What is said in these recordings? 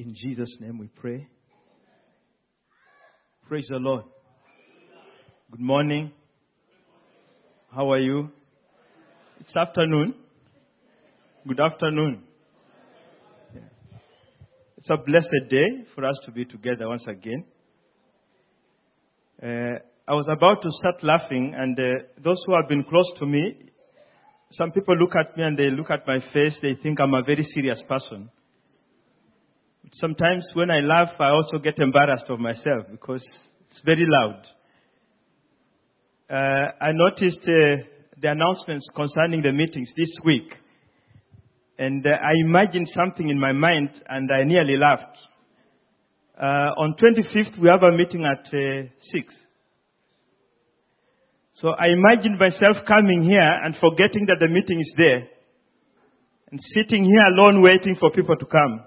In Jesus' name we pray. Praise the Lord. Good morning. How are you? It's afternoon. Good afternoon. It's a blessed day for us to be together once again. Uh, I was about to start laughing, and uh, those who have been close to me, some people look at me and they look at my face, they think I'm a very serious person. Sometimes when I laugh, I also get embarrassed of myself because it's very loud. Uh, I noticed uh, the announcements concerning the meetings this week, and uh, I imagined something in my mind, and I nearly laughed. Uh, on 25th, we have a meeting at uh, 6. So I imagined myself coming here and forgetting that the meeting is there, and sitting here alone waiting for people to come.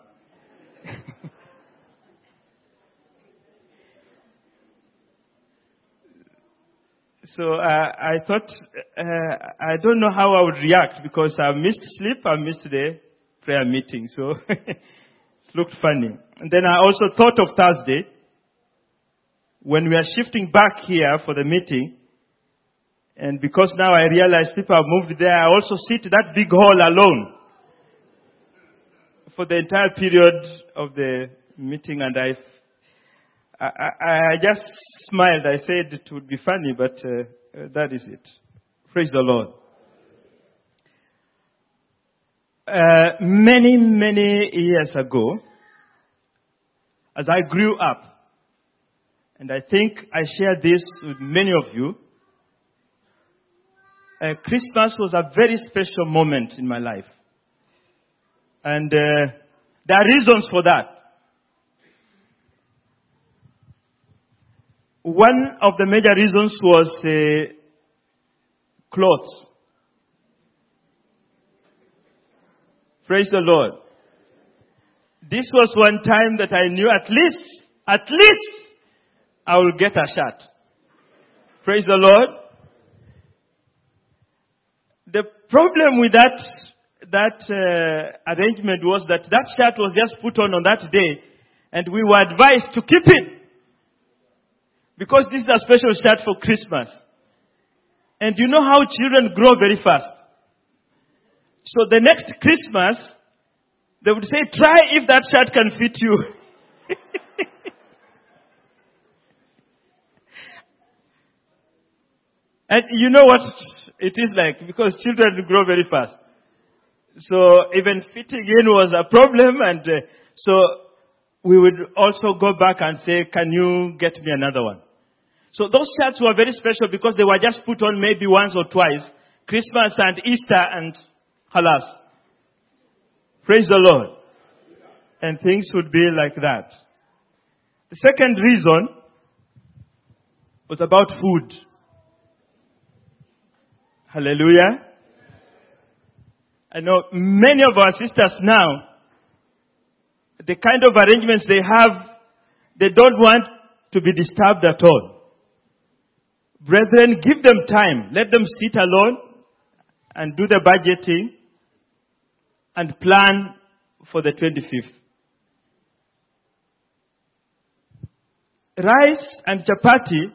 so uh, I thought, uh, I don't know how I would react because I missed sleep, I missed the prayer meeting. So it looked funny. And then I also thought of Thursday when we are shifting back here for the meeting. And because now I realize people have moved there, I also sit that big hall alone for the entire period of the meeting and I, I, I just smiled. I said it would be funny, but uh, that is it. Praise the Lord. Uh, many, many years ago, as I grew up, and I think I share this with many of you, uh, Christmas was a very special moment in my life. And uh, there are reasons for that. One of the major reasons was uh, clothes. Praise the Lord. This was one time that I knew at least, at least, I will get a shirt. Praise the Lord. The problem with that that uh, arrangement was that that shirt was just put on on that day, and we were advised to keep it because this is a special shirt for Christmas. And you know how children grow very fast. So the next Christmas, they would say, try if that shirt can fit you. and you know what it is like because children grow very fast. So even fitting in was a problem and uh, so we would also go back and say, can you get me another one? So those shirts were very special because they were just put on maybe once or twice. Christmas and Easter and halas. Praise the Lord. And things would be like that. The second reason was about food. Hallelujah. I know many of our sisters now, the kind of arrangements they have, they don't want to be disturbed at all. Brethren, give them time. Let them sit alone and do the budgeting and plan for the 25th. Rice and chapati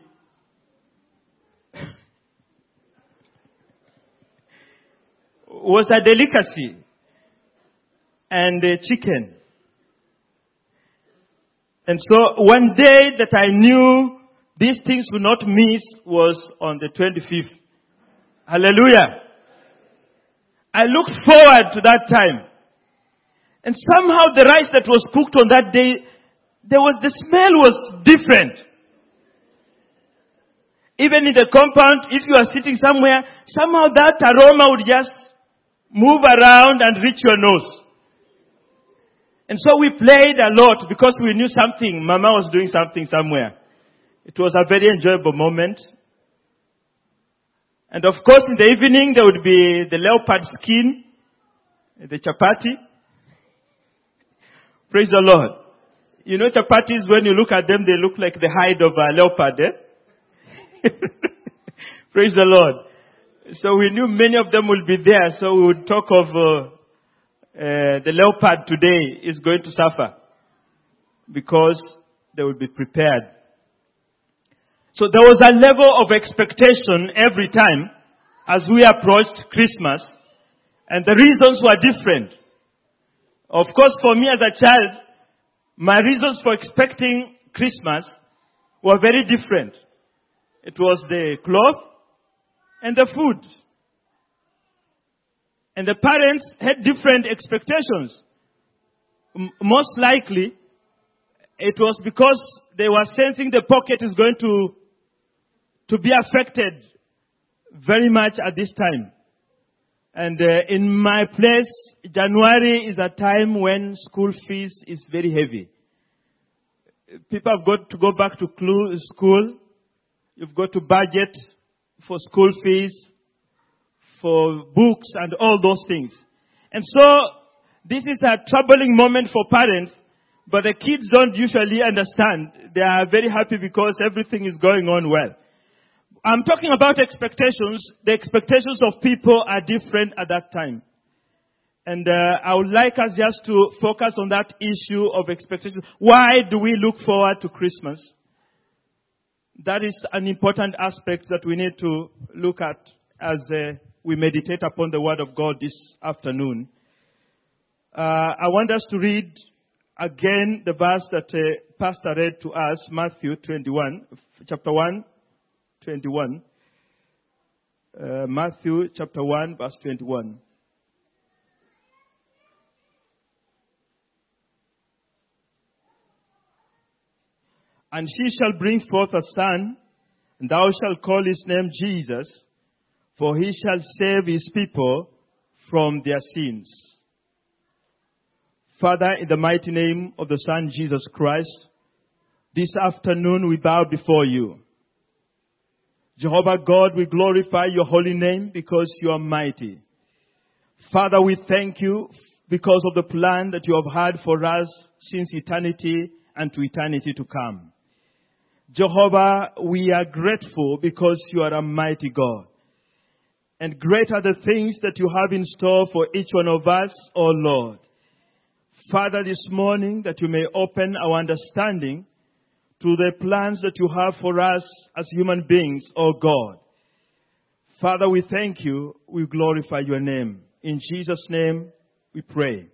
was a delicacy and a chicken. And so one day that I knew these things would not miss was on the 25th. Hallelujah. I looked forward to that time. And somehow the rice that was cooked on that day, there was, the smell was different. Even in the compound, if you are sitting somewhere, somehow that aroma would just move around and reach your nose. And so we played a lot because we knew something. Mama was doing something somewhere. It was a very enjoyable moment. And of course, in the evening, there would be the leopard skin, the chapati. Praise the Lord. You know, chapatis, when you look at them, they look like the hide of a leopard. Eh? Praise the Lord. So we knew many of them will be there, so we would talk of uh, uh, the leopard today is going to suffer. because they would be prepared. So there was a level of expectation every time as we approached Christmas, and the reasons were different. Of course, for me as a child, my reasons for expecting Christmas were very different. It was the cloth and the food. And the parents had different expectations. M- most likely, it was because they were sensing the pocket is going to, to be affected very much at this time. And uh, in my place, January is a time when school fees is very heavy. People have got to go back to school. You've got to budget for school fees, for books and all those things. And so, this is a troubling moment for parents, but the kids don't usually understand. They are very happy because everything is going on well. I'm talking about expectations. The expectations of people are different at that time. And uh, I would like us just to focus on that issue of expectations. Why do we look forward to Christmas? That is an important aspect that we need to look at as uh, we meditate upon the Word of God this afternoon. Uh, I want us to read again the verse that uh, Pastor read to us, Matthew 21, chapter 1, 21. Uh, Matthew chapter 1, verse 21. And she shall bring forth a son, and thou shalt call his name Jesus, for he shall save his people from their sins. Father, in the mighty name of the Son Jesus Christ, this afternoon we bow before you. Jehovah God, we glorify your holy name because you are mighty. Father, we thank you because of the plan that you have had for us since eternity and to eternity to come. Jehovah, we are grateful because you are a mighty God. And great are the things that you have in store for each one of us, O oh Lord. Father, this morning that you may open our understanding to the plans that you have for us as human beings, O oh God. Father, we thank you. We glorify your name. In Jesus' name, we pray.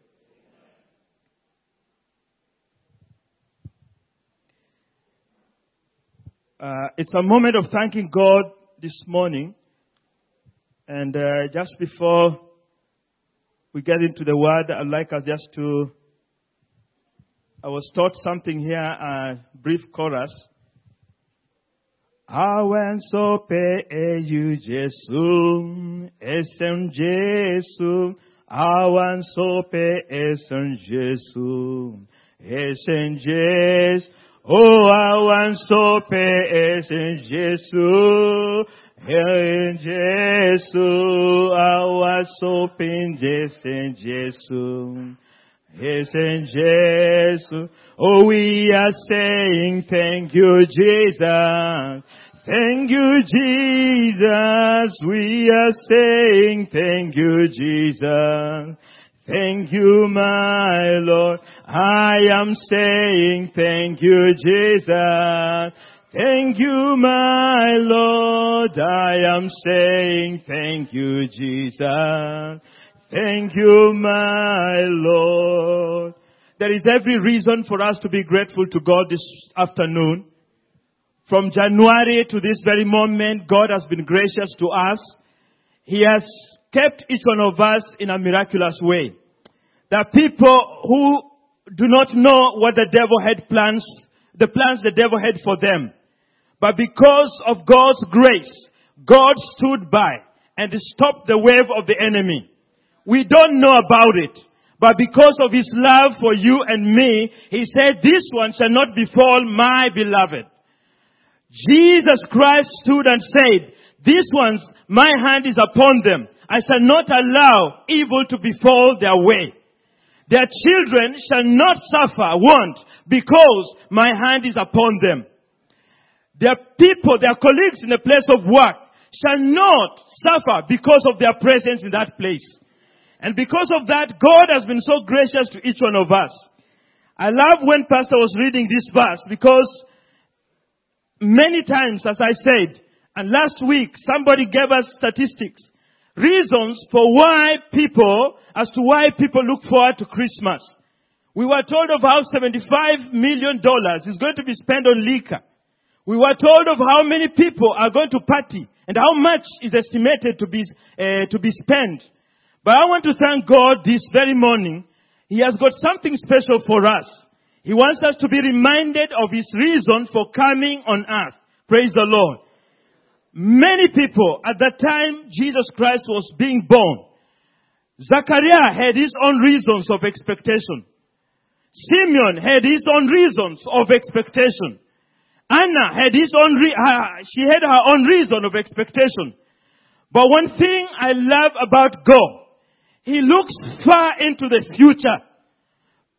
Uh, it's a moment of thanking God this morning. And uh, just before we get into the word, I'd like us just to I was taught something here, a brief chorus. Awen sope eyu Jesu, esen Jesu, awan sope esen Jesu, esen Jesu, oh I awan sope esen Jesu, esen Jesu, awan sope esen Jesu. Yes, and Jesus. Oh, we are saying thank you, Jesus. Thank you, Jesus. We are saying thank you, Jesus. Thank you, my Lord. I am saying thank you, Jesus. Thank you, my Lord. I am saying thank you, Jesus. Thank you, my Lord. There is every reason for us to be grateful to God this afternoon. From January to this very moment, God has been gracious to us. He has kept each one of us in a miraculous way. There are people who do not know what the devil had plans, the plans the devil had for them. But because of God's grace, God stood by and stopped the wave of the enemy. We don't know about it. But because of his love for you and me, he said, this one shall not befall my beloved. Jesus Christ stood and said, these ones, my hand is upon them. I shall not allow evil to befall their way. Their children shall not suffer want because my hand is upon them. Their people, their colleagues in the place of work shall not suffer because of their presence in that place. And because of that, God has been so gracious to each one of us. I love when Pastor was reading this verse because many times, as I said, and last week somebody gave us statistics, reasons for why people, as to why people look forward to Christmas. We were told of how $75 million is going to be spent on liquor. We were told of how many people are going to party and how much is estimated to be, uh, to be spent. But I want to thank God this very morning. He has got something special for us. He wants us to be reminded of His reason for coming on earth. Praise the Lord. Many people at that time Jesus Christ was being born. Zachariah had his own reasons of expectation. Simeon had his own reasons of expectation. Anna had his own, re- she had her own reason of expectation. But one thing I love about God, He looks far into the future.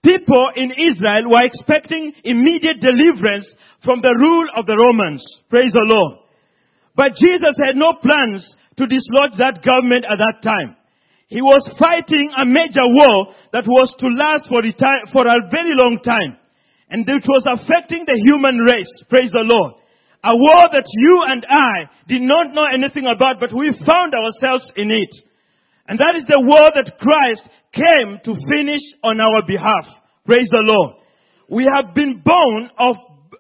People in Israel were expecting immediate deliverance from the rule of the Romans. Praise the Lord. But Jesus had no plans to dislodge that government at that time. He was fighting a major war that was to last for, for a very long time. And it was affecting the human race. Praise the Lord. A war that you and I did not know anything about, but we found ourselves in it. And that is the war that Christ came to finish on our behalf. Praise the Lord. We have been born of,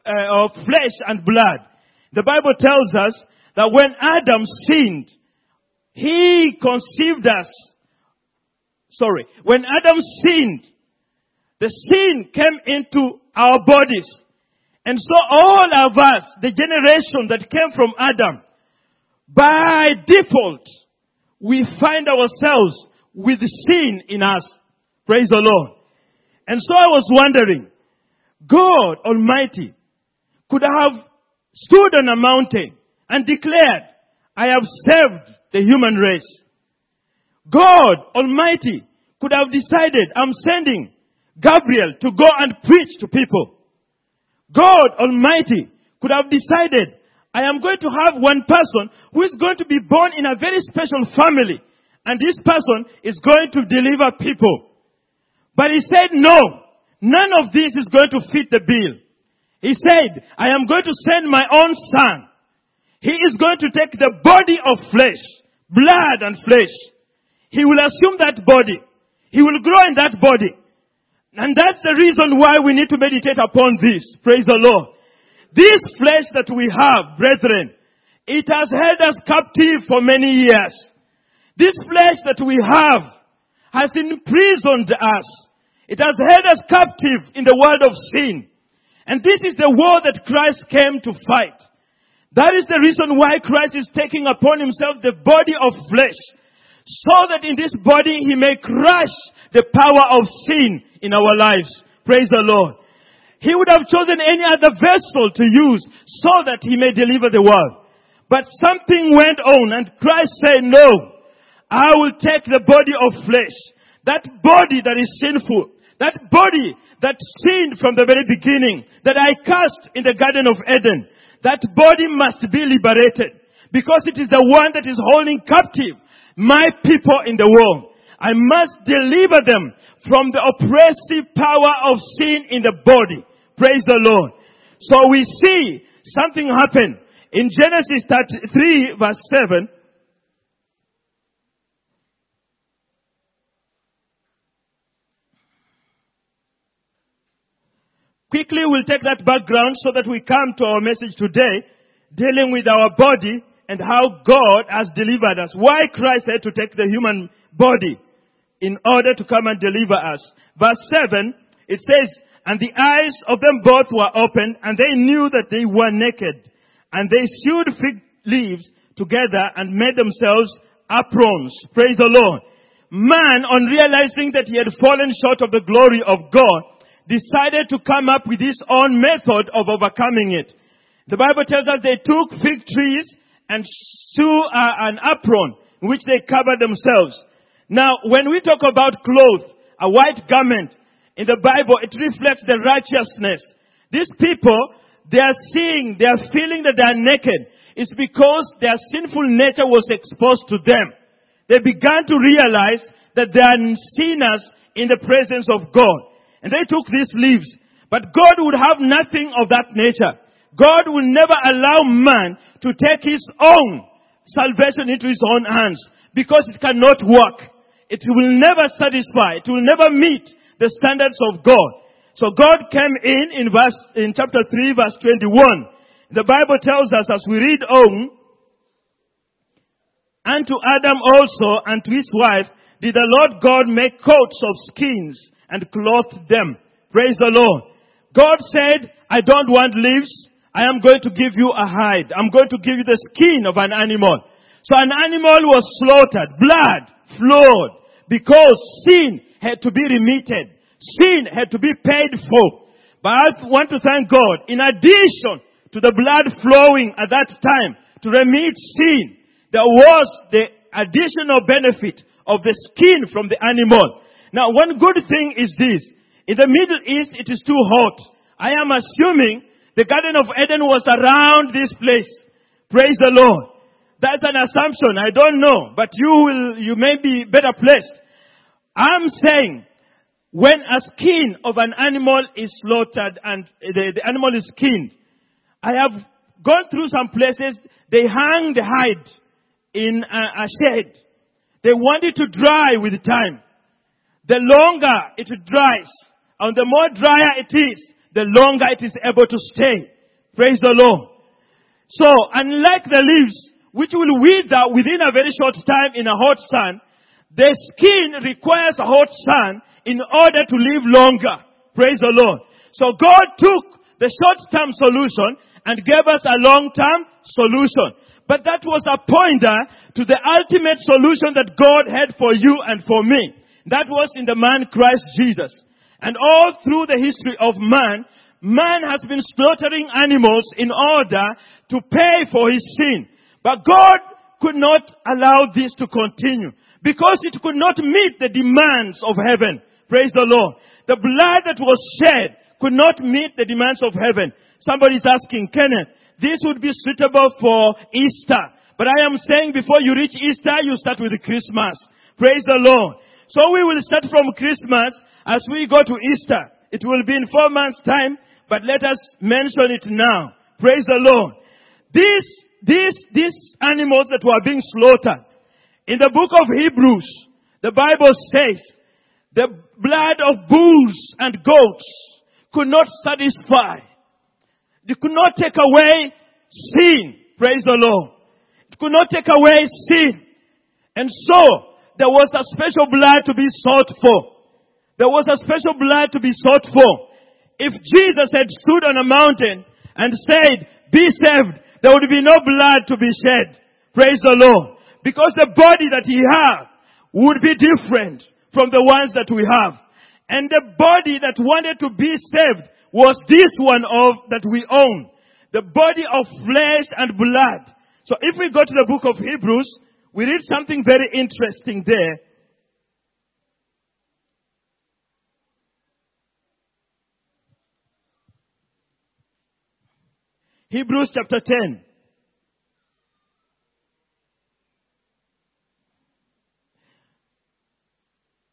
uh, of flesh and blood. The Bible tells us that when Adam sinned, he conceived us sorry, when Adam sinned, the sin came into our bodies. And so all of us, the generation that came from Adam, by default, we find ourselves with sin in us. Praise the Lord. And so I was wondering, God Almighty could have stood on a mountain and declared, I have saved the human race. God Almighty could have decided, I'm sending Gabriel to go and preach to people. God Almighty could have decided, I am going to have one person who is going to be born in a very special family. And this person is going to deliver people. But he said, no, none of this is going to fit the bill. He said, I am going to send my own son. He is going to take the body of flesh, blood and flesh. He will assume that body. He will grow in that body. And that's the reason why we need to meditate upon this. Praise the Lord. This flesh that we have, brethren, it has held us captive for many years. This flesh that we have has imprisoned us. It has held us captive in the world of sin. And this is the war that Christ came to fight. That is the reason why Christ is taking upon himself the body of flesh so that in this body he may crush the power of sin in our lives. Praise the Lord. He would have chosen any other vessel to use so that he may deliver the world. But something went on and Christ said, no, I will take the body of flesh, that body that is sinful, that body that sinned from the very beginning, that I cast in the Garden of Eden, that body must be liberated because it is the one that is holding captive my people in the world. I must deliver them from the oppressive power of sin in the body. Praise the Lord. So we see something happen in Genesis 3 verse 7. Quickly we'll take that background so that we come to our message today dealing with our body and how God has delivered us. Why Christ had to take the human body in order to come and deliver us. Verse 7, it says, And the eyes of them both were opened, and they knew that they were naked. And they sewed fig leaves together and made themselves aprons. Praise the Lord. Man, on realizing that he had fallen short of the glory of God, decided to come up with his own method of overcoming it. The Bible tells us they took fig trees and sew uh, an apron in which they covered themselves. Now, when we talk about clothes, a white garment, in the Bible, it reflects the righteousness. These people, they are seeing, they are feeling that they are naked. It's because their sinful nature was exposed to them. They began to realize that they are sinners in the presence of God. And they took these leaves. But God would have nothing of that nature. God will never allow man to take his own salvation into his own hands because it cannot work. It will never satisfy. It will never meet the standards of God. So God came in in verse, in chapter 3 verse 21. The Bible tells us as we read on, and to Adam also and to his wife did the Lord God make coats of skins and clothed them. Praise the Lord. God said, I don't want leaves. I am going to give you a hide. I'm going to give you the skin of an animal. So an animal was slaughtered, blood flowed, because sin had to be remitted. Sin had to be paid for. But I want to thank God, in addition to the blood flowing at that time to remit sin, there was the additional benefit of the skin from the animal. Now one good thing is this. In the Middle East it is too hot. I am assuming the Garden of Eden was around this place. Praise the Lord. That's an assumption. I don't know. But you will, you may be better placed. I'm saying, when a skin of an animal is slaughtered and the, the animal is skinned, I have gone through some places, they hang the hide in a, a shed. They want it to dry with time. The longer it dries, and the more drier it is, the longer it is able to stay. Praise the Lord. So, unlike the leaves, which will wither within a very short time in a hot sun, the skin requires a hot sun in order to live longer. Praise the Lord. So God took the short-term solution and gave us a long-term solution. But that was a pointer to the ultimate solution that God had for you and for me. That was in the man Christ Jesus. And all through the history of man, man has been slaughtering animals in order to pay for his sin. But God could not allow this to continue because it could not meet the demands of heaven. Praise the Lord. The blood that was shed could not meet the demands of heaven. Somebody is asking, Kenneth, this would be suitable for Easter. But I am saying before you reach Easter, you start with Christmas. Praise the Lord. So we will start from Christmas as we go to Easter. It will be in four months time, but let us mention it now. Praise the Lord. This these, these animals that were being slaughtered, in the book of Hebrews, the Bible says, the blood of bulls and goats could not satisfy. It could not take away sin. Praise the Lord. It could not take away sin. And so, there was a special blood to be sought for. There was a special blood to be sought for. If Jesus had stood on a mountain and said, be saved, there would be no blood to be shed. Praise the Lord. Because the body that he had would be different from the ones that we have. And the body that wanted to be saved was this one of, that we own. The body of flesh and blood. So if we go to the book of Hebrews, we read something very interesting there. Hebrews chapter 10.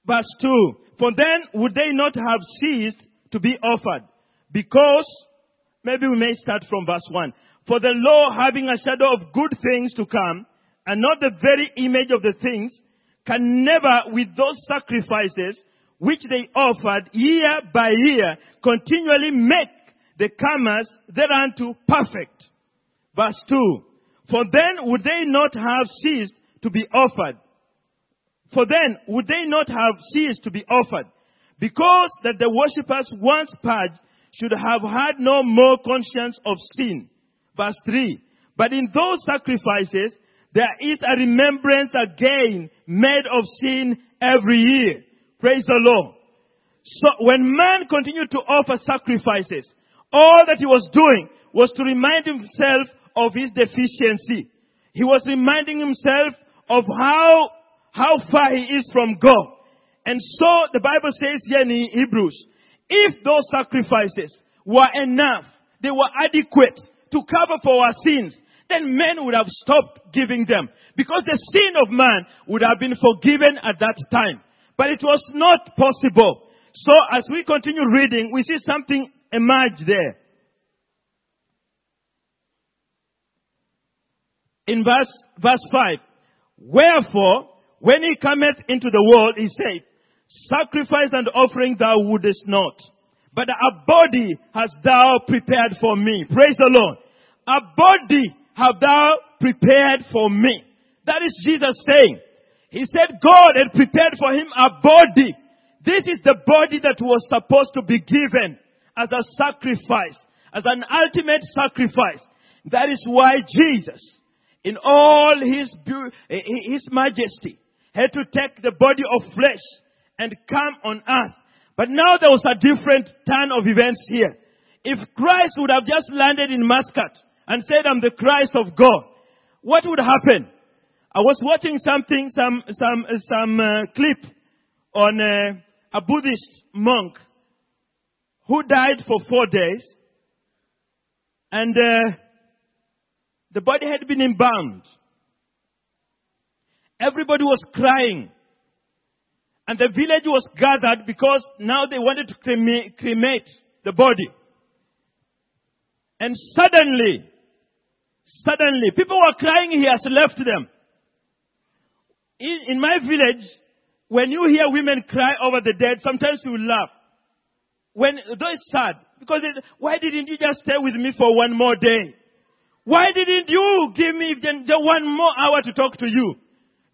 Verse 2. For then would they not have ceased to be offered? Because, maybe we may start from verse 1. For the law having a shadow of good things to come, and not the very image of the things, can never with those sacrifices which they offered year by year continually make the comers thereunto perfect. Verse 2. For then would they not have ceased to be offered. For then would they not have ceased to be offered. Because that the worshippers once purged should have had no more conscience of sin. Verse 3. But in those sacrifices, there is a remembrance again made of sin every year. Praise the Lord. So when man continued to offer sacrifices, all that he was doing was to remind himself of his deficiency. He was reminding himself of how, how far he is from God. And so the Bible says here in Hebrews, if those sacrifices were enough, they were adequate to cover for our sins, then men would have stopped giving them. Because the sin of man would have been forgiven at that time. But it was not possible. So as we continue reading, we see something emerge there. In verse, verse 5, Wherefore, when he cometh into the world, he said, Sacrifice and offering thou wouldest not, but a body hast thou prepared for me. Praise the Lord. A body have thou prepared for me. That is Jesus saying. He said God had prepared for him a body. This is the body that was supposed to be given as a sacrifice, as an ultimate sacrifice. That is why Jesus, in all his, his majesty, had to take the body of flesh and come on earth. But now there was a different turn of events here. If Christ would have just landed in Muscat and said, I'm the Christ of God, what would happen? I was watching something, some, some, some uh, clip on uh, a Buddhist monk who died for four days and uh, the body had been embalmed. Everybody was crying. And the village was gathered because now they wanted to cremate the body. And suddenly, suddenly, people were crying, he has left them. In, in my village, when you hear women cry over the dead, sometimes you laugh. When, though it's sad, because it, why didn't you just stay with me for one more day? Why didn't you give me just one more hour to talk to you?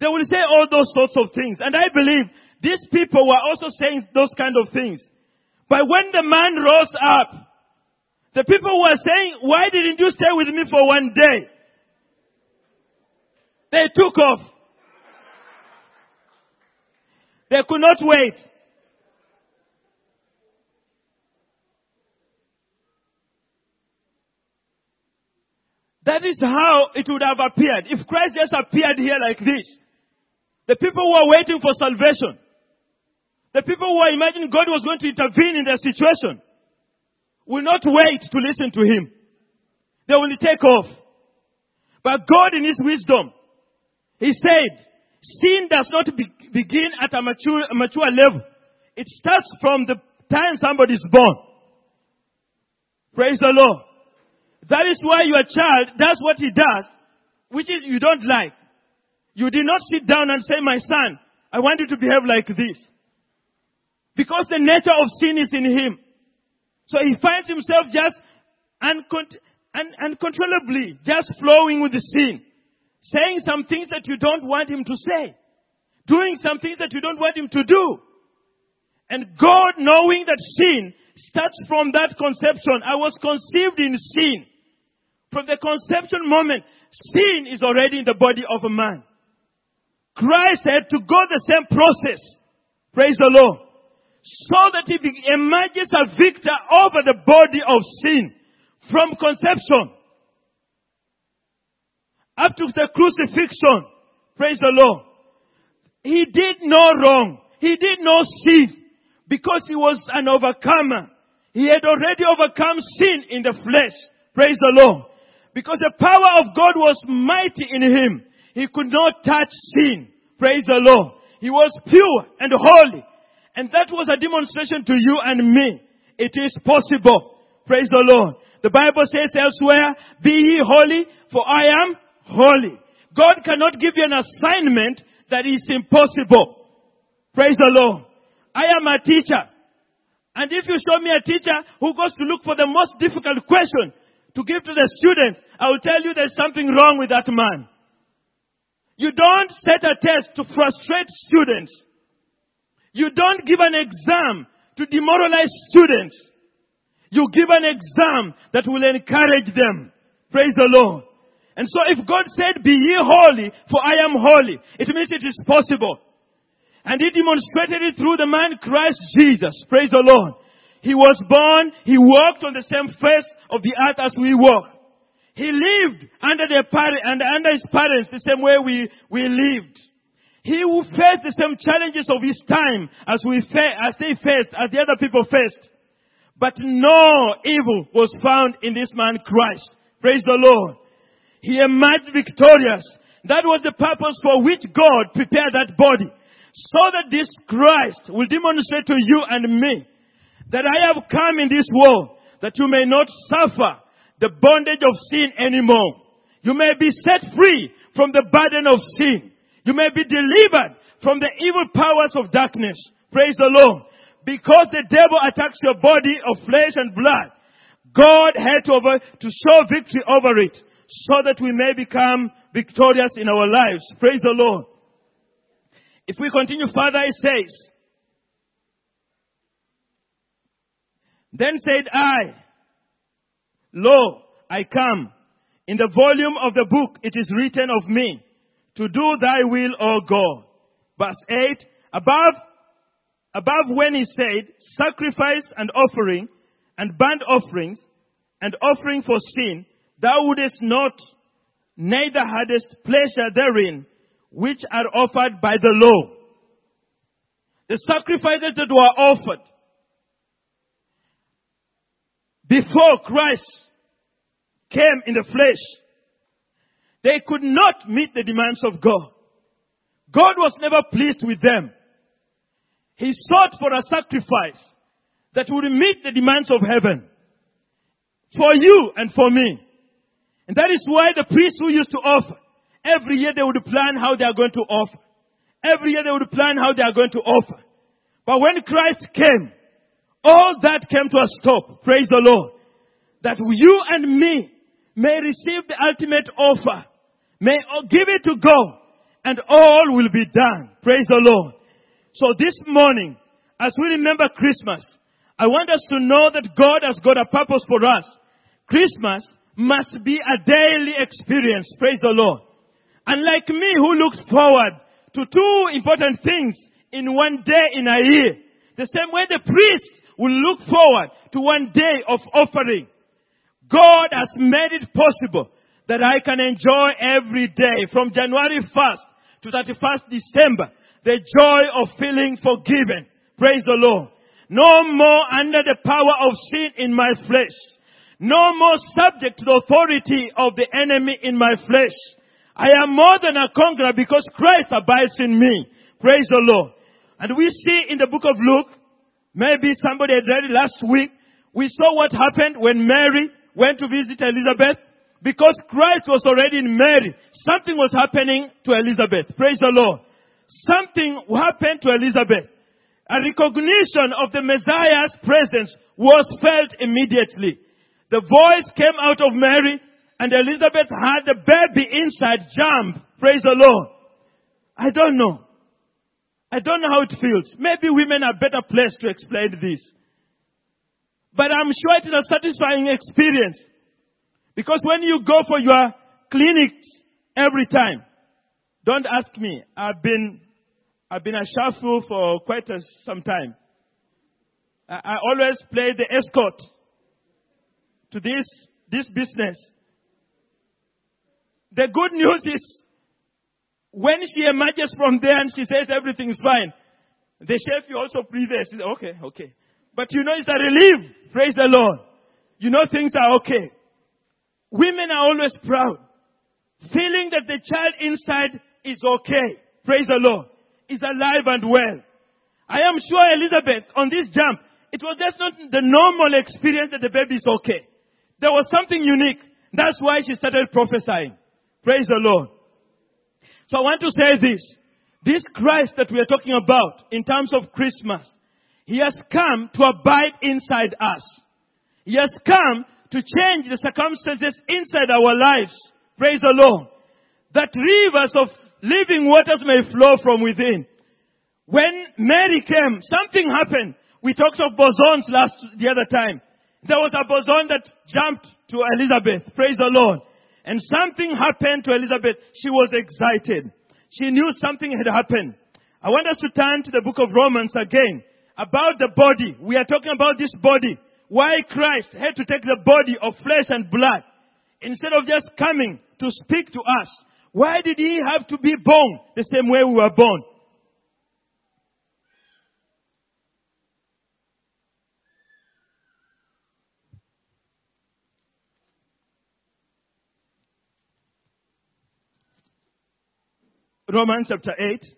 They will say all those sorts of things. And I believe these people were also saying those kind of things. But when the man rose up, the people were saying, why didn't you stay with me for one day? They took off. They could not wait. That is how it would have appeared. If Christ just appeared here like this, the people were waiting for salvation, the people were imagining God was going to intervene in their situation, will not wait to listen to Him. They will take off. But God in His wisdom, He said, sin does not be- begin at a mature, a mature level. It starts from the time somebody is born. Praise the Lord. That is why your child does what he does, which is you don't like. You did not sit down and say, my son, I want you to behave like this. Because the nature of sin is in him. So he finds himself just un- uncontrollably just flowing with the sin. Saying some things that you don't want him to say. Doing some things that you don't want him to do. And God knowing that sin starts from that conception. I was conceived in sin. From the conception moment, sin is already in the body of a man. Christ had to go the same process. Praise the Lord. So that he emerges a victor over the body of sin from conception up to the crucifixion. Praise the Lord. He did no wrong. He did no sin because he was an overcomer. He had already overcome sin in the flesh. Praise the Lord. Because the power of God was mighty in him. He could not touch sin. Praise the Lord. He was pure and holy. And that was a demonstration to you and me. It is possible. Praise the Lord. The Bible says elsewhere, be ye holy, for I am holy. God cannot give you an assignment that is impossible. Praise the Lord. I am a teacher. And if you show me a teacher who goes to look for the most difficult question to give to the students, I will tell you there's something wrong with that man. You don't set a test to frustrate students. You don't give an exam to demoralize students. You give an exam that will encourage them. Praise the Lord. And so if God said, be ye holy, for I am holy, it means it is possible. And He demonstrated it through the man Christ Jesus. Praise the Lord. He was born, He walked on the same face of the earth as we walk. He lived under their parents and under his parents the same way we, we lived. He who faced the same challenges of his time as we as they faced, as the other people faced. But no evil was found in this man Christ. Praise the Lord. He emerged victorious. That was the purpose for which God prepared that body. so that this Christ will demonstrate to you and me that I have come in this world that you may not suffer the bondage of sin anymore. You may be set free from the burden of sin. You may be delivered from the evil powers of darkness. Praise the Lord. Because the devil attacks your body of flesh and blood, God had to, over, to show victory over it so that we may become victorious in our lives. Praise the Lord. If we continue further, it says, Then said I, Lo, I come. In the volume of the book it is written of me, to do thy will, O God. Verse 8, above, above when he said, sacrifice and offering, and burnt offerings, and offering for sin, thou wouldest not, neither hadst pleasure therein, which are offered by the law. The sacrifices that were offered before Christ came in the flesh, they could not meet the demands of God. God was never pleased with them. He sought for a sacrifice that would meet the demands of heaven for you and for me. And that is why the priests who used to offer, every year they would plan how they are going to offer. Every year they would plan how they are going to offer. But when Christ came, all that came to a stop. Praise the Lord. That you and me may receive the ultimate offer. May give it to God and all will be done. Praise the Lord. So this morning, as we remember Christmas, I want us to know that God has got a purpose for us. Christmas must be a daily experience. Praise the Lord. Unlike me who looks forward to two important things in one day in a year, the same way the priest will look forward to one day of offering. God has made it possible that I can enjoy every day from January 1st to 31st December the joy of feeling forgiven. Praise the Lord. No more under the power of sin in my flesh. No more subject to the authority of the enemy in my flesh. I am more than a conqueror because Christ abides in me. Praise the Lord. And we see in the book of Luke, maybe somebody had read it last week, we saw what happened when Mary went to visit Elizabeth. Because Christ was already in Mary, something was happening to Elizabeth. Praise the Lord. Something happened to Elizabeth. A recognition of the Messiah's presence was felt immediately. The voice came out of Mary and Elizabeth had the baby inside jump. Praise the Lord. I don't know. I don't know how it feels. Maybe women are better placed to explain this. But I'm sure it is a satisfying experience. Because when you go for your clinics every time, don't ask me. I've been, I've been a shuffle for quite a, some time. I, I always play the escort to this, this business. The good news is when she emerges from there and she says everything is fine, the chef you also breathe there. Says, okay, okay. But you know it's a relief. Praise the Lord. You know things are okay. Women are always proud. Feeling that the child inside is okay. Praise the Lord. Is alive and well. I am sure Elizabeth on this jump, it was just not the normal experience that the baby is okay. There was something unique. That's why she started prophesying. Praise the Lord. So I want to say this. This Christ that we are talking about in terms of Christmas, He has come to abide inside us. He has come to change the circumstances inside our lives. Praise the Lord. That rivers of living waters may flow from within. When Mary came, something happened. We talked of bosons last, the other time. There was a boson that jumped to Elizabeth. Praise the Lord. And something happened to Elizabeth. She was excited. She knew something had happened. I want us to turn to the book of Romans again. About the body. We are talking about this body. Why Christ had to take the body of flesh and blood. Instead of just coming to speak to us. Why did he have to be born the same way we were born? Romans chapter 8.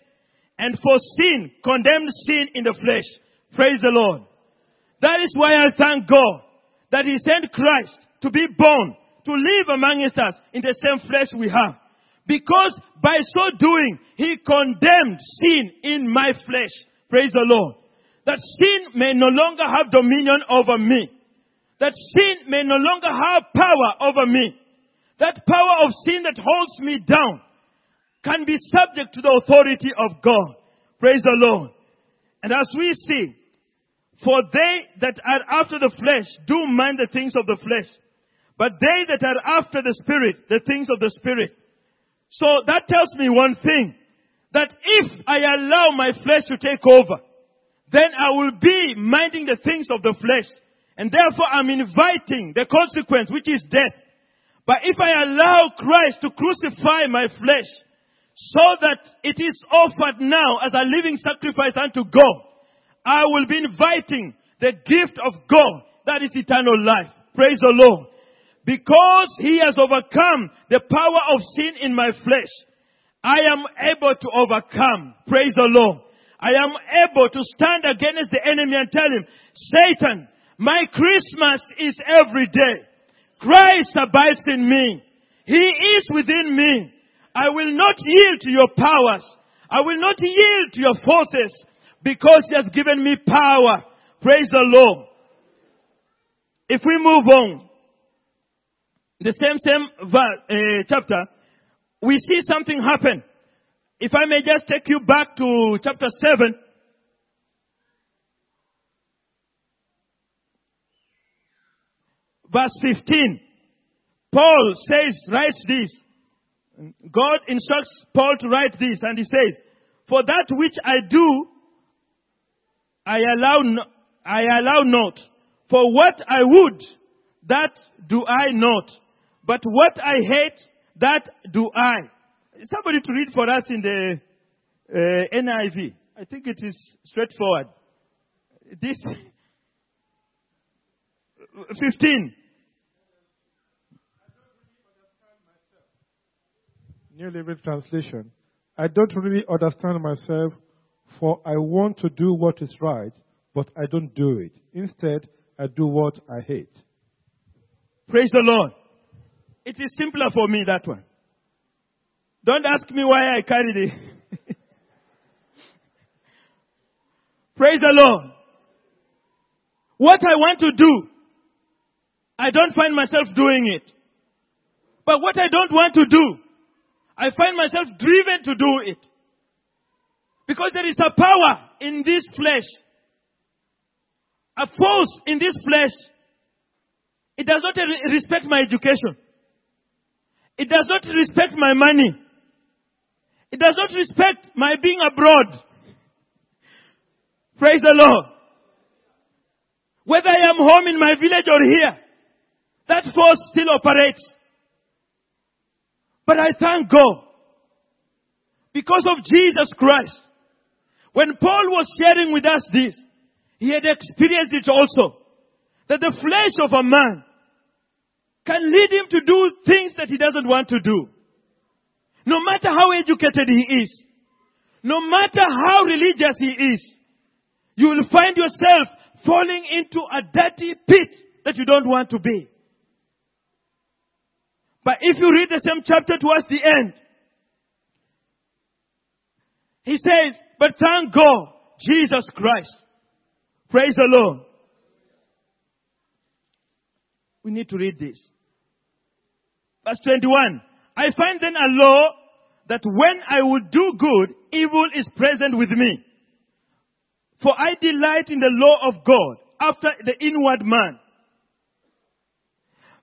and for sin, condemned sin in the flesh. Praise the Lord. That is why I thank God that he sent Christ to be born, to live amongst us in the same flesh we have. Because by so doing, he condemned sin in my flesh. Praise the Lord. That sin may no longer have dominion over me. That sin may no longer have power over me. That power of sin that holds me down can be subject to the authority of God. Praise the Lord. And as we see, for they that are after the flesh do mind the things of the flesh, but they that are after the spirit, the things of the spirit. So that tells me one thing, that if I allow my flesh to take over, then I will be minding the things of the flesh. And therefore I'm inviting the consequence, which is death. But if I allow Christ to crucify my flesh, so that it is offered now as a living sacrifice unto God, I will be inviting the gift of God, that is eternal life. Praise the Lord. Because He has overcome the power of sin in my flesh, I am able to overcome. Praise the Lord. I am able to stand against the enemy and tell him, Satan, my Christmas is every day. Christ abides in me. He is within me. I will not yield to your powers. I will not yield to your forces because he has given me power. Praise the Lord. If we move on, the same, same verse, uh, chapter, we see something happen. If I may just take you back to chapter 7. Verse 15. Paul says, writes this. God instructs Paul to write this and he says, For that which I do, I allow, no, I allow not. For what I would, that do I not. But what I hate, that do I. Somebody to read for us in the uh, NIV. I think it is straightforward. This 15. New Living Translation. I don't really understand myself, for I want to do what is right, but I don't do it. Instead, I do what I hate. Praise the Lord. It is simpler for me, that one. Don't ask me why I carried it. Praise the Lord. What I want to do, I don't find myself doing it. But what I don't want to do, I find myself driven to do it. Because there is a power in this flesh. A force in this flesh. It does not respect my education. It does not respect my money. It does not respect my being abroad. Praise the Lord. Whether I am home in my village or here, that force still operates. But I thank God because of Jesus Christ. When Paul was sharing with us this, he had experienced it also. That the flesh of a man can lead him to do things that he doesn't want to do. No matter how educated he is, no matter how religious he is, you will find yourself falling into a dirty pit that you don't want to be. But if you read the same chapter towards the end, he says, but thank God, Jesus Christ. Praise the Lord. We need to read this. Verse 21. I find then a law that when I would do good, evil is present with me. For I delight in the law of God after the inward man.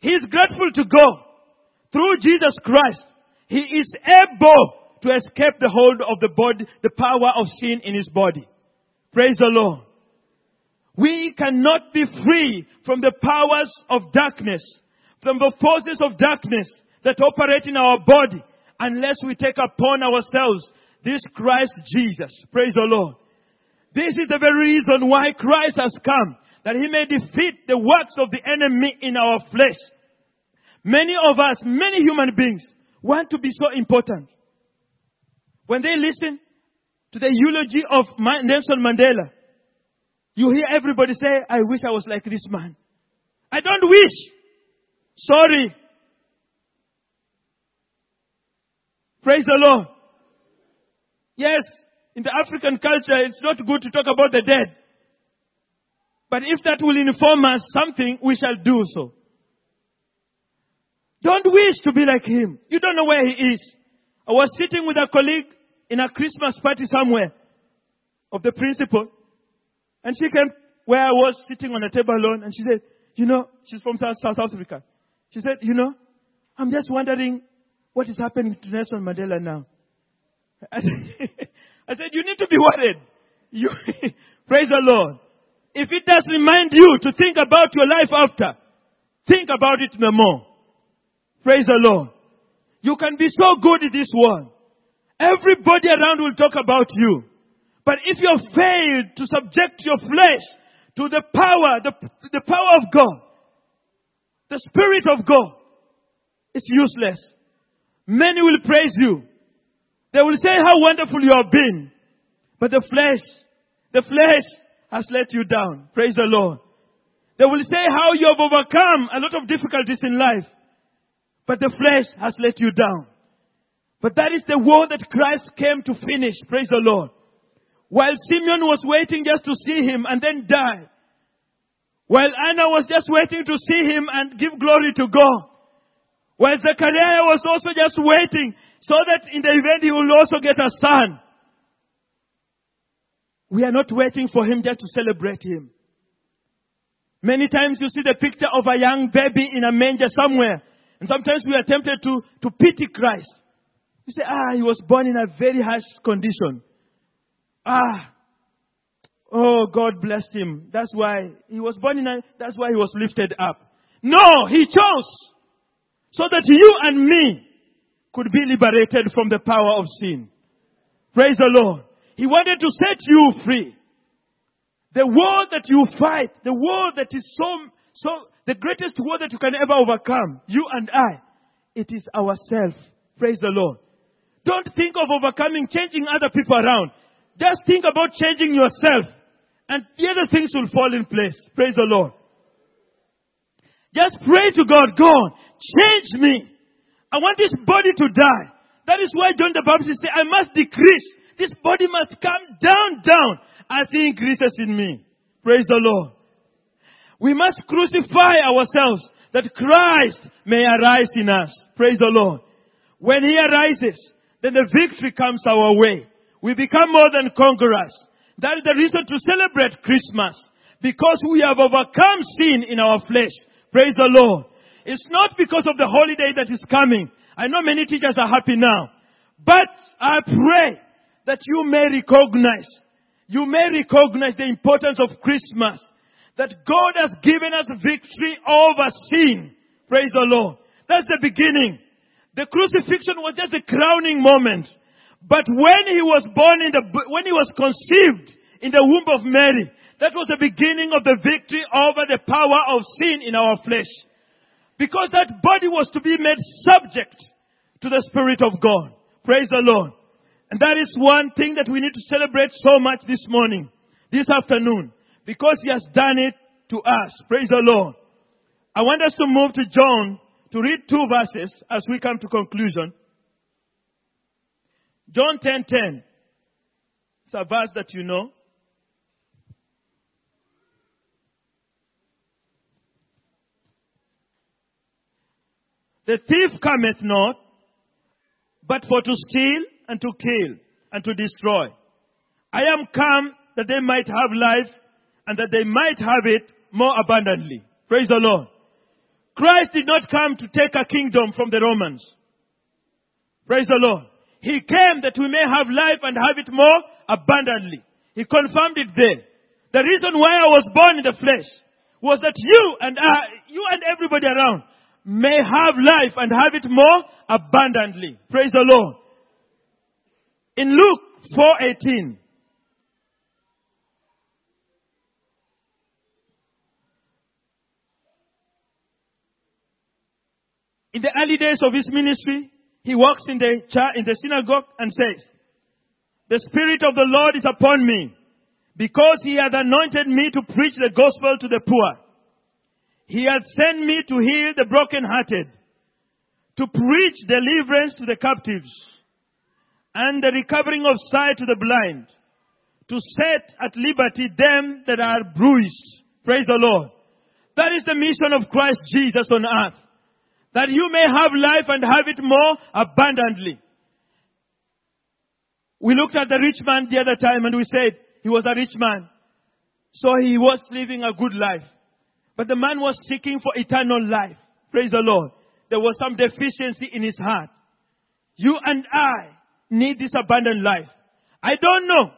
He is grateful to God. Through Jesus Christ, he is able to escape the hold of the body, the power of sin in his body. Praise the Lord. We cannot be free from the powers of darkness, from the forces of darkness that operate in our body unless we take upon ourselves this Christ Jesus. Praise the Lord. This is the very reason why Christ has come, that he may defeat the works of the enemy in our flesh. Many of us, many human beings, want to be so important. When they listen to the eulogy of Nelson Mandela, you hear everybody say, I wish I was like this man. I don't wish. Sorry. Praise the Lord. Yes, in the African culture, it's not good to talk about the dead. But if that will inform us something, we shall do so. Don't wish to be like him. You don't know where he is. I was sitting with a colleague in a Christmas party somewhere of the principal. And she came where I was sitting on a table alone and she said, you know, she's from South, South Africa. She said, you know, I'm just wondering what is happening to Nelson Mandela now. I said, you need to be worried. You, praise the Lord. If it does remind you to think about your life after, think about it no more. Praise the Lord. You can be so good in this world. Everybody around will talk about you. But if you have failed to subject your flesh to the power, the, the power of God, the Spirit of God, it's useless. Many will praise you. They will say how wonderful you have been. But the flesh, the flesh has let you down. Praise the Lord. They will say how you have overcome a lot of difficulties in life. But the flesh has let you down. But that is the war that Christ came to finish. Praise the Lord. While Simeon was waiting just to see him and then die. While Anna was just waiting to see him and give glory to God. While Zechariah was also just waiting so that in the event he will also get a son. We are not waiting for him just to celebrate him. Many times you see the picture of a young baby in a manger somewhere. And sometimes we are tempted to, to pity Christ. You say, ah, he was born in a very harsh condition. Ah, oh, God blessed him. That's why he was born in a, that's why he was lifted up. No, he chose so that you and me could be liberated from the power of sin. Praise the Lord. He wanted to set you free. The war that you fight, the war that is so, so, the greatest war that you can ever overcome, you and I, it is ourselves. Praise the Lord. Don't think of overcoming, changing other people around. Just think about changing yourself. And the other things will fall in place. Praise the Lord. Just pray to God, God, change me. I want this body to die. That is why John the Baptist said, I must decrease. This body must come down, down as he increases in me. Praise the Lord. We must crucify ourselves that Christ may arise in us. Praise the Lord. When he arises, then the victory comes our way. We become more than conquerors. That is the reason to celebrate Christmas. Because we have overcome sin in our flesh. Praise the Lord. It's not because of the holiday that is coming. I know many teachers are happy now. But I pray that you may recognize, you may recognize the importance of Christmas. That God has given us victory over sin. Praise the Lord. That's the beginning. The crucifixion was just a crowning moment. But when he was born in the, when he was conceived in the womb of Mary, that was the beginning of the victory over the power of sin in our flesh. Because that body was to be made subject to the Spirit of God. Praise the Lord. And that is one thing that we need to celebrate so much this morning, this afternoon, because He has done it to us. Praise the Lord. I want us to move to John to read two verses as we come to conclusion. John 10:10. 10, 10. It's a verse that you know. The thief cometh not, but for to steal and to kill and to destroy. I am come that they might have life and that they might have it more abundantly. Praise the Lord. Christ did not come to take a kingdom from the Romans. Praise the Lord. He came that we may have life and have it more abundantly. He confirmed it there. The reason why I was born in the flesh was that you and I, you and everybody around may have life and have it more abundantly. Praise the Lord. In Luke 4:18, in the early days of his ministry, he walks in the in the synagogue and says, "The spirit of the Lord is upon me, because he hath anointed me to preach the gospel to the poor. He hath sent me to heal the brokenhearted, to preach deliverance to the captives, and the recovering of sight to the blind, to set at liberty them that are bruised." Praise the Lord. That is the mission of Christ Jesus on earth that you may have life and have it more abundantly. We looked at the rich man the other time and we said he was a rich man. So he was living a good life. But the man was seeking for eternal life. Praise the Lord. There was some deficiency in his heart. You and I need this abundant life. I don't know.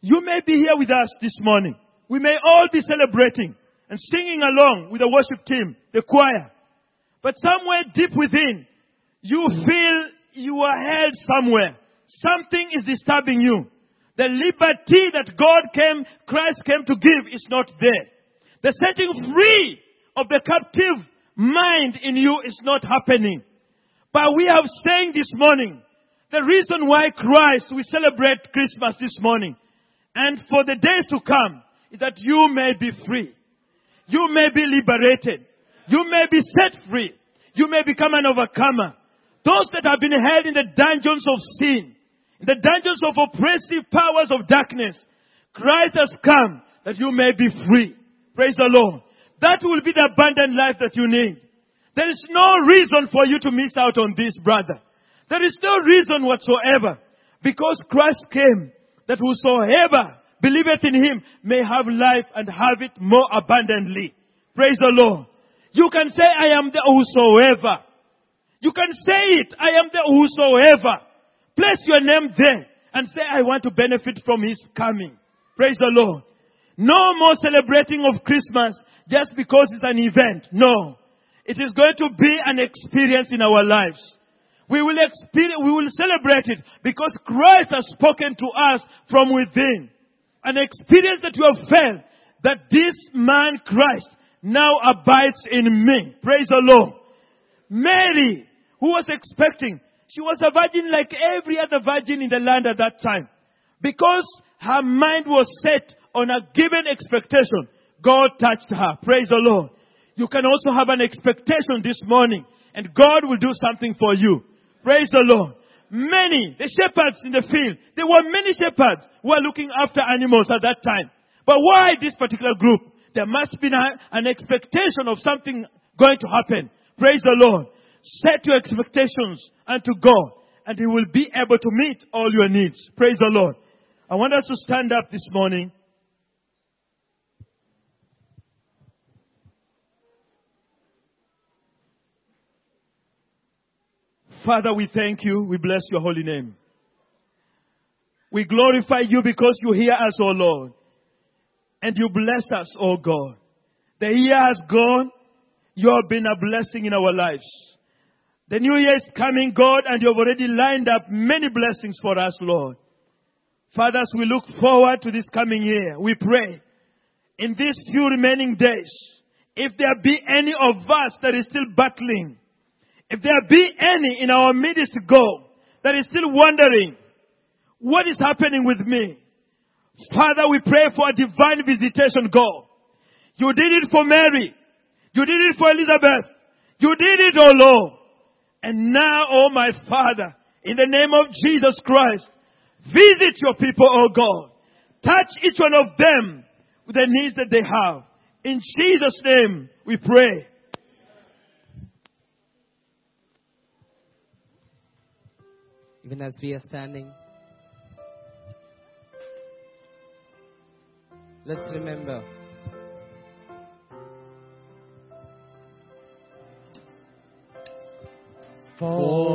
You may be here with us this morning. We may all be celebrating and singing along with the worship team, the choir. But somewhere deep within, you feel you are held somewhere. Something is disturbing you. The liberty that God came, Christ came to give is not there. The setting free of the captive mind in you is not happening. But we have saying this morning, the reason why Christ, we celebrate Christmas this morning, and for the days to come, is that you may be free. You may be liberated. You may be set free. You may become an overcomer. Those that have been held in the dungeons of sin, in the dungeons of oppressive powers of darkness, Christ has come that you may be free. Praise the Lord. That will be the abundant life that you need. There is no reason for you to miss out on this, brother. There is no reason whatsoever. Because Christ came that whosoever believeth in him may have life and have it more abundantly. Praise the Lord. You can say, I am the whosoever. You can say it, I am the whosoever. Place your name there and say, I want to benefit from his coming. Praise the Lord. No more celebrating of Christmas just because it's an event. No. It is going to be an experience in our lives. We will experience, we will celebrate it because Christ has spoken to us from within. An experience that you have felt that this man Christ now abides in me. Praise the Lord. Mary, who was expecting, she was a virgin like every other virgin in the land at that time. Because her mind was set on a given expectation, God touched her. Praise the Lord. You can also have an expectation this morning and God will do something for you. Praise the Lord. Many, the shepherds in the field, there were many shepherds who were looking after animals at that time. But why this particular group? There must be an expectation of something going to happen. Praise the Lord. Set your expectations unto God and He will be able to meet all your needs. Praise the Lord. I want us to stand up this morning. Father, we thank you. We bless your holy name. We glorify you because you hear us, O Lord and you bless us, oh God. The year has gone. You have been a blessing in our lives. The new year is coming, God, and you have already lined up many blessings for us, Lord. Fathers, we look forward to this coming year. We pray in these few remaining days, if there be any of us that is still battling, if there be any in our midst go that is still wondering, what is happening with me? Father, we pray for a divine visitation, God. You did it for Mary. You did it for Elizabeth. You did it, oh Lord. And now, oh my Father, in the name of Jesus Christ, visit your people, oh God. Touch each one of them with the needs that they have. In Jesus' name, we pray. Even as we are standing. Let's remember. For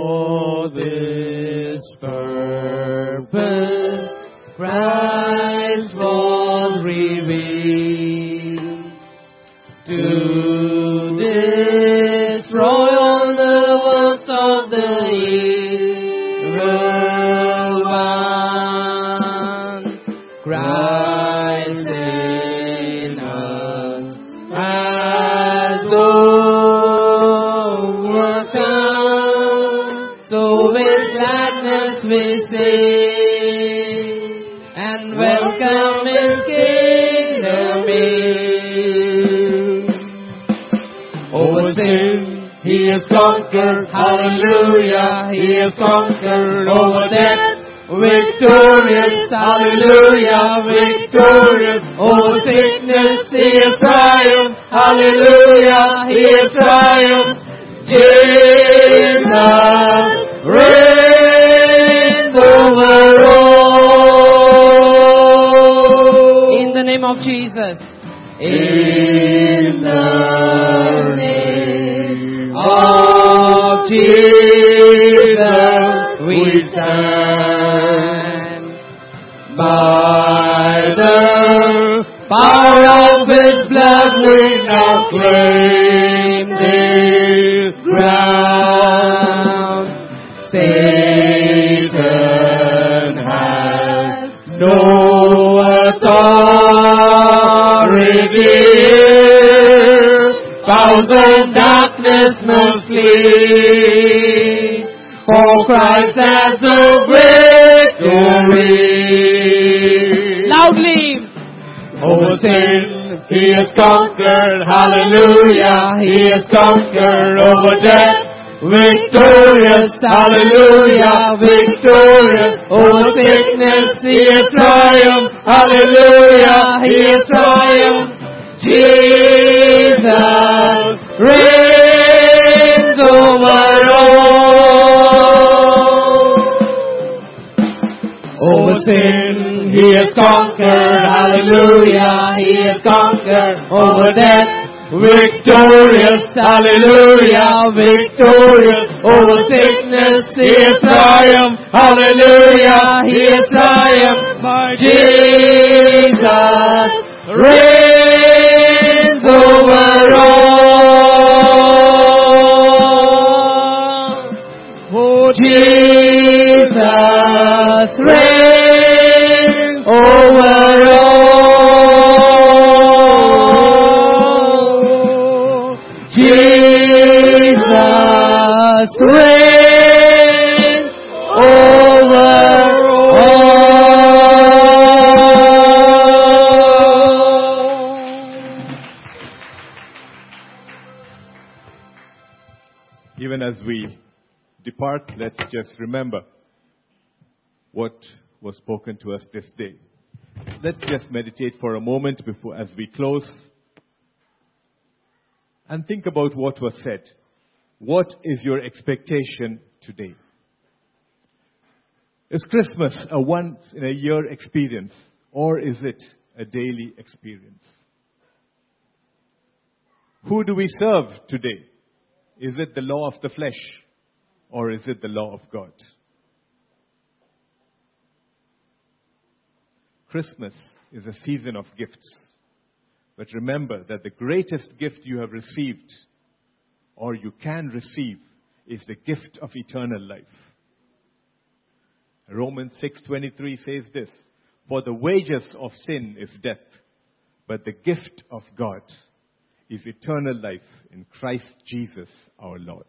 ground. Satan has no authority. Of darkness must flee. For Christ has the victory. Loudly. Over sin, He has conquered. Hallelujah. He has conquered over death. Victorious, hallelujah, victorious, over sickness, he has triumphed, hallelujah, he has triumphed. Jesus reigns over all. Over sin, he has conquered, hallelujah, he has conquered over death. Victorious, hallelujah, victorious oh, over sickness, he has triumphed, hallelujah, he has triumphed, for Jesus reigns over all. We depart, let's just remember what was spoken to us this day. Let's just meditate for a moment before as we close and think about what was said. What is your expectation today? Is Christmas a once in a year experience or is it a daily experience? Who do we serve today? Is it the law of the flesh or is it the law of God? Christmas is a season of gifts. But remember that the greatest gift you have received or you can receive is the gift of eternal life. Romans 6:23 says this, for the wages of sin is death, but the gift of God is eternal life in Christ Jesus our Lord.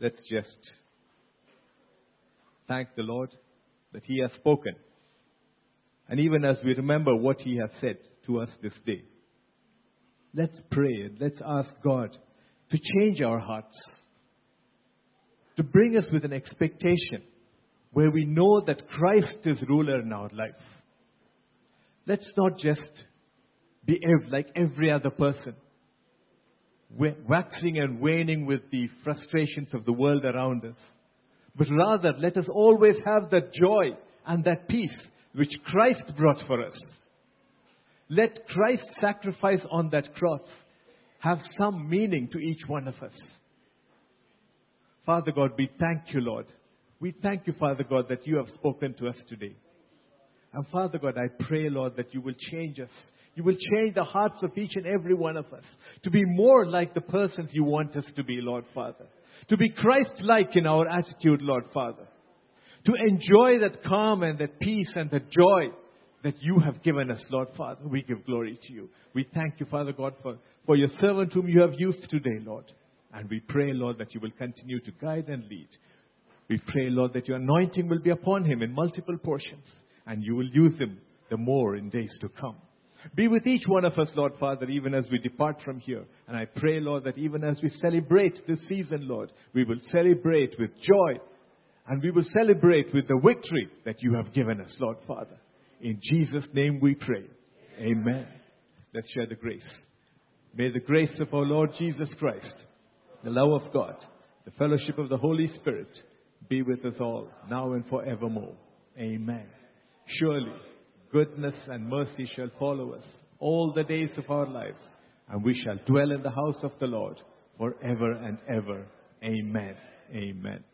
Let's just thank the Lord that He has spoken. And even as we remember what He has said to us this day, let's pray and let's ask God to change our hearts, to bring us with an expectation where we know that Christ is ruler in our life. Let's not just be ev- like every other person, waxing and waning with the frustrations of the world around us. but rather let us always have that joy and that peace which Christ brought for us. Let Christ's sacrifice on that cross have some meaning to each one of us. Father God, we thank you, Lord. We thank you, Father God, that you have spoken to us today. And Father God, I pray, Lord, that you will change us. You will change the hearts of each and every one of us to be more like the persons you want us to be, Lord Father. To be Christ-like in our attitude, Lord Father. To enjoy that calm and that peace and that joy that you have given us, Lord Father. We give glory to you. We thank you, Father God, for, for your servant whom you have used today, Lord. And we pray, Lord, that you will continue to guide and lead. We pray, Lord, that your anointing will be upon him in multiple portions, and you will use him the more in days to come. Be with each one of us, Lord Father, even as we depart from here. And I pray, Lord, that even as we celebrate this season, Lord, we will celebrate with joy and we will celebrate with the victory that you have given us, Lord Father. In Jesus' name we pray. Amen. Let's share the grace. May the grace of our Lord Jesus Christ, the love of God, the fellowship of the Holy Spirit be with us all, now and forevermore. Amen. Surely, goodness and mercy shall follow us all the days of our lives, and we shall dwell in the house of the Lord forever and ever. Amen. Amen.